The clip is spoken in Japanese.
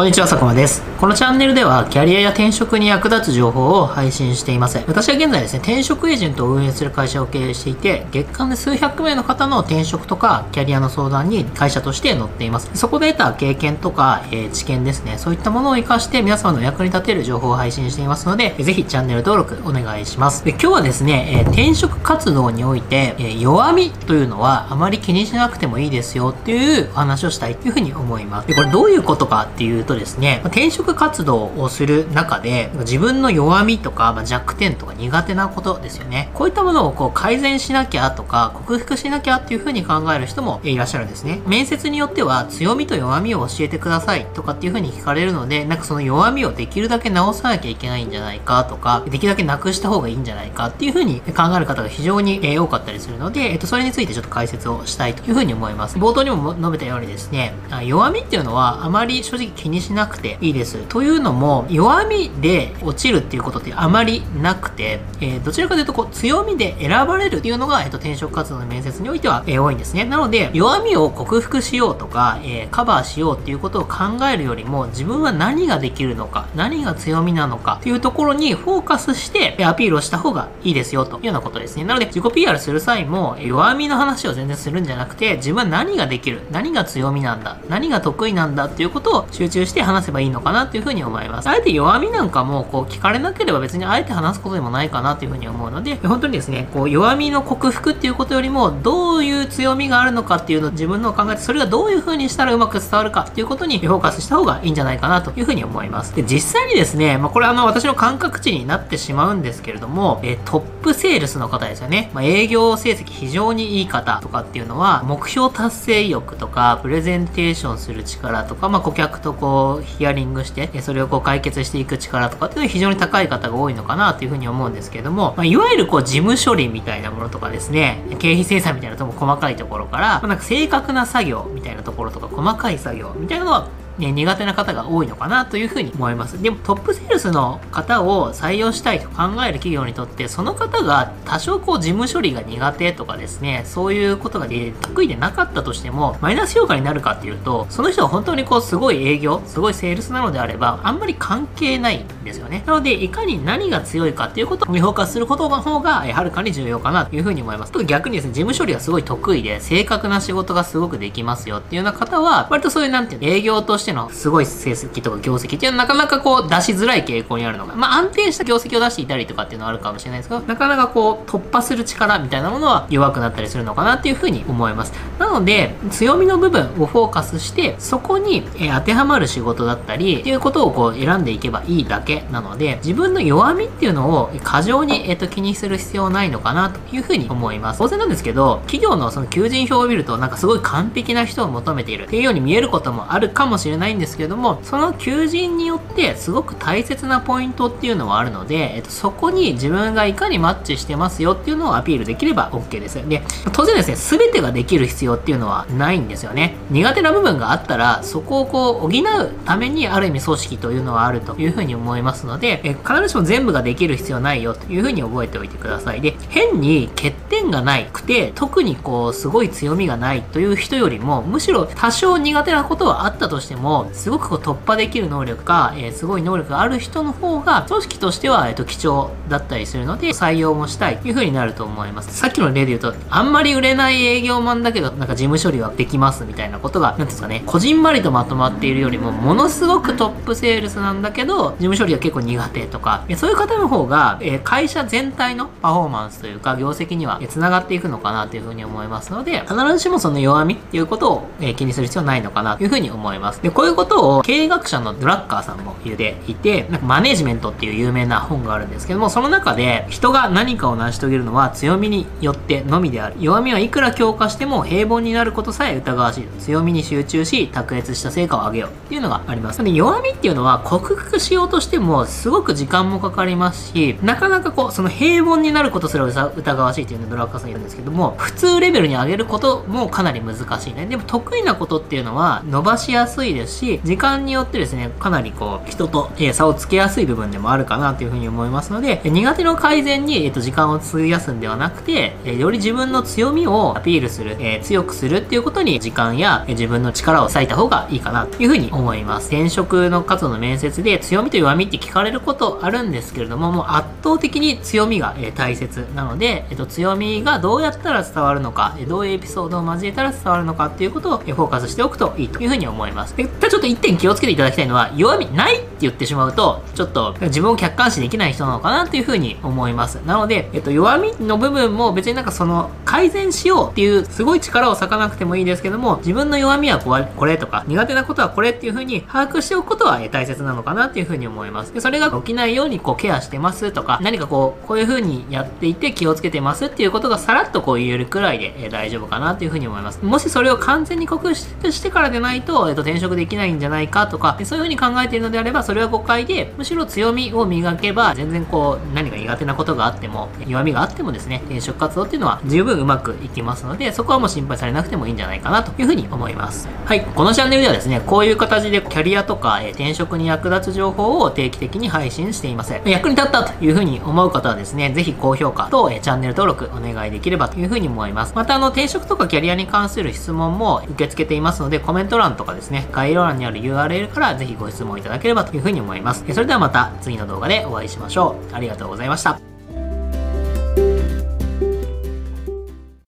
こんにちは、佐久間です。このチャンネルでは、キャリアや転職に役立つ情報を配信しています。私は現在ですね、転職エージェントを運営する会社を経営していて、月間で数百名の方の転職とか、キャリアの相談に会社として乗っています。そこで得た経験とか、えー、知見ですね、そういったものを活かして皆様の役に立てる情報を配信していますので、ぜひチャンネル登録お願いします。で今日はですね、えー、転職活動において、えー、弱みというのはあまり気にしなくてもいいですよっていうお話をしたいというふうに思います。でこれどういうことかっていうとですね、転職活動をする中で、自分の弱みとか、ま弱点とか苦手なことですよね。こういったものをこう改善しなきゃとか、克服しなきゃっていうふうに考える人もいらっしゃるんですね。面接によっては、強みと弱みを教えてくださいとかっていうふうに聞かれるので、なんかその弱みをできるだけ直さなきゃいけないんじゃないかとか、できるだけなくした方がいいんじゃないかっていうふうに考える方が非常に多かったりするので、えっと、それについてちょっと解説をしたいというふうに思います。冒頭にも述べたようにですね、弱みっていうのはあまり正直気にしなくていいです。というのも、弱みで落ちるっていうことってあまりなくて、えー、どちらかというとこう強みで選ばれるっていうのが、えっと、転職活動の面接においては、えー、多いんですね。なので、弱みを克服しようとか、え、カバーしようっていうことを考えるよりも、自分は何ができるのか、何が強みなのかっていうところにフォーカスしてアピールをした方がいいですよというようなことですね。なので、自己 PR する際も、弱みの話を全然するんじゃなくて、自分は何ができる、何が強みなんだ、何が得意なんだっていうことを集中して話せばいいのかなっていうふうに思います。あえて弱みなんかもこう聞かれなければ別にあえて話すことでもないかなというふうに思うので、本当にですね、こう弱みの克服っていうことよりも、どういう強みがあるのかっていうのを自分の考えて、それがどういうふうにしたらうまく伝わるかっていうことにフォーカスした方がいいんじゃないかなというふうに思います。で、実際にですね、まあ、これあの私の感覚値になってしまうんですけれども、えトップセールスの方ですよね。まあ、営業成績非常にいい方とかっていうのは、目標達成意欲とか、プレゼンテーションする力とか、まあ、顧客とこう、うヒアリングして、それをこう解決していく力とかっていうのは非常に高い方が多いのかなというふうに思うんですけども、まあ、いわゆるこう事務処理みたいなものとかですね、経費精算みたいなとこ細かいところから、まあ、なんか正確な作業みたいなところとか細かい作業みたいなのはね、苦手な方が多いのかなというふうに思います。でもトップセールスの方を採用したいと考える企業にとって、その方が多少こう事務処理が苦手とかですね、そういうことが得意でなかったとしても、マイナス評価になるかっていうと、その人が本当にこうすごい営業、すごいセールスなのであれば、あんまり関係ないんですよね。なので、いかに何が強いかっていうことを評価することの方が、はるかに重要かなというふうに思います。と逆にですね、事務処理がすごい得意で、正確な仕事がすごくできますよっていうような方は、割とそういうなんていうの、営業としてのすごい成績とか業績っていうのはなかなかこう出しづらい傾向にあるのが、まあ安定した業績を出していたりとかっていうのはあるかもしれないですけど、なかなかこう突破する力みたいなものは弱くなったりするのかなっていうふうに思います。なので、強みの部分をフォーカスして、そこに、え当てはまる仕事だったり、っていうことをこう選んでいけばいいだけなので、自分の弱みっていうのを過剰に、えっと、気にする必要ないのかなというふうに思います。当然なんですけど、企業のその求人票を見ると、なんかすごい完璧な人を求めているっていうように見えることもあるかもしれないれないんですけれども、その求人によってすごく大切なポイントっていうのはあるので、えっと、そこに自分がいかにマッチしてますよっていうのをアピールできれば OK です。で、当然ですね、全てができる必要っていうのはないんですよね。苦手な部分があったら、そこをこう補うためにある意味組織というのはあるというふうに思いますので、え必ずしも全部ができる必要ないよというふうに覚えておいてください。で、変に欠がないくて、特にこう、すごい強みがないという人よりも、むしろ多少苦手なことはあったとしても、すごくこう突破できる能力か、えー、すごい能力がある人の方が、組織としては、えっ、ー、と、貴重だったりするので、採用もしたいという風になると思います。さっきの例で言うと、あんまり売れない営業マンだけど、なんか事務処理はできますみたいなことが、なんですかね、こじんまりとまとまっているよりも、ものすごくトップセールスなんだけど、事務処理は結構苦手とか、そういう方の方が、えー、会社全体のパフォーマンスというか、業績には繋がっていくのかなという風に思いますので、必ずしもその弱みっていうことを、えー、気にする必要ないのかなという風に思います。で、こういうことを経営学者のドラッカーさんも言っていて、なんかマネジメントっていう有名な本があるんですけども、その中で人が何かを成し遂げるのは強みによってのみである。弱みはいくら強化しても平凡になることさえ疑わしい。強みに集中し、卓越した成果を上げようっていうのがあります。で弱みっていうのは克服しようとしてもすごく時間もかかりますし、なかなかこう、その平凡になることすら疑わしいっていうのドラッ画家さんいるんですけども、普通レベルに上げることもかなり難しいね。でも得意なことっていうのは伸ばしやすいですし、時間によってですね、かなりこう、人と、差をつけやすい部分でもあるかなというふうに思いますので、苦手の改善に、えっと、時間を費やすんではなくて、より自分の強みをアピールする、え強くするっていうことに時間や、自分の力を割いた方がいいかなというふうに思います。転職の活動の面接で強みと弱みって聞かれることあるんですけれども、もう圧倒的に強みが、え大切なので、えっと、強みがどうやったら伝わるのか、どういうエピソードを交えたら伝わるのかっていうことをフォーカスしておくといいというふうに思います。でただちょっと一点気をつけていただきたいのは、弱みないって言ってしまうと、ちょっと自分を客観視できない人なのかなっていうふうに思います。なので、えっと、弱みの部分も別になんかその改善しようっていうすごい力を割かなくてもいいですけども、自分の弱みはこれとか、苦手なことはこれっていうふうに把握しておくことは大切なのかなっていうふうに思います。で、それが起きないようにこうケアしてますとか、何かこう、こういうふうにやっていて気をつけてますっていうことことがさらっとこう言えるくらいで、え大丈夫かなっていうふうに思います。もしそれを完全に克服してからでないと、えっと、転職できないんじゃないかとか、そういうふうに考えているのであれば、それは誤解で、むしろ強みを磨けば、全然こう、何か苦手なことがあっても、弱みがあってもですね、転職活動っていうのは十分うまくいきますので、そこはもう心配されなくてもいいんじゃないかなというふうに思います。はい、このチャンネルではですね、こういう形でキャリアとか、え転職に役立つ情報を定期的に配信しています。役に立ったというふうに思う方はですね、ぜひ高評価と、えチャンネル登録お願いできればというふうに思います。また、あの、転職とかキャリアに関する質問も受け付けていますので、コメント欄とかですね、概要欄にある URL からぜひご質問いただければというふうに思います。それではまた次の動画でお会いしましょう。ありがとうございました。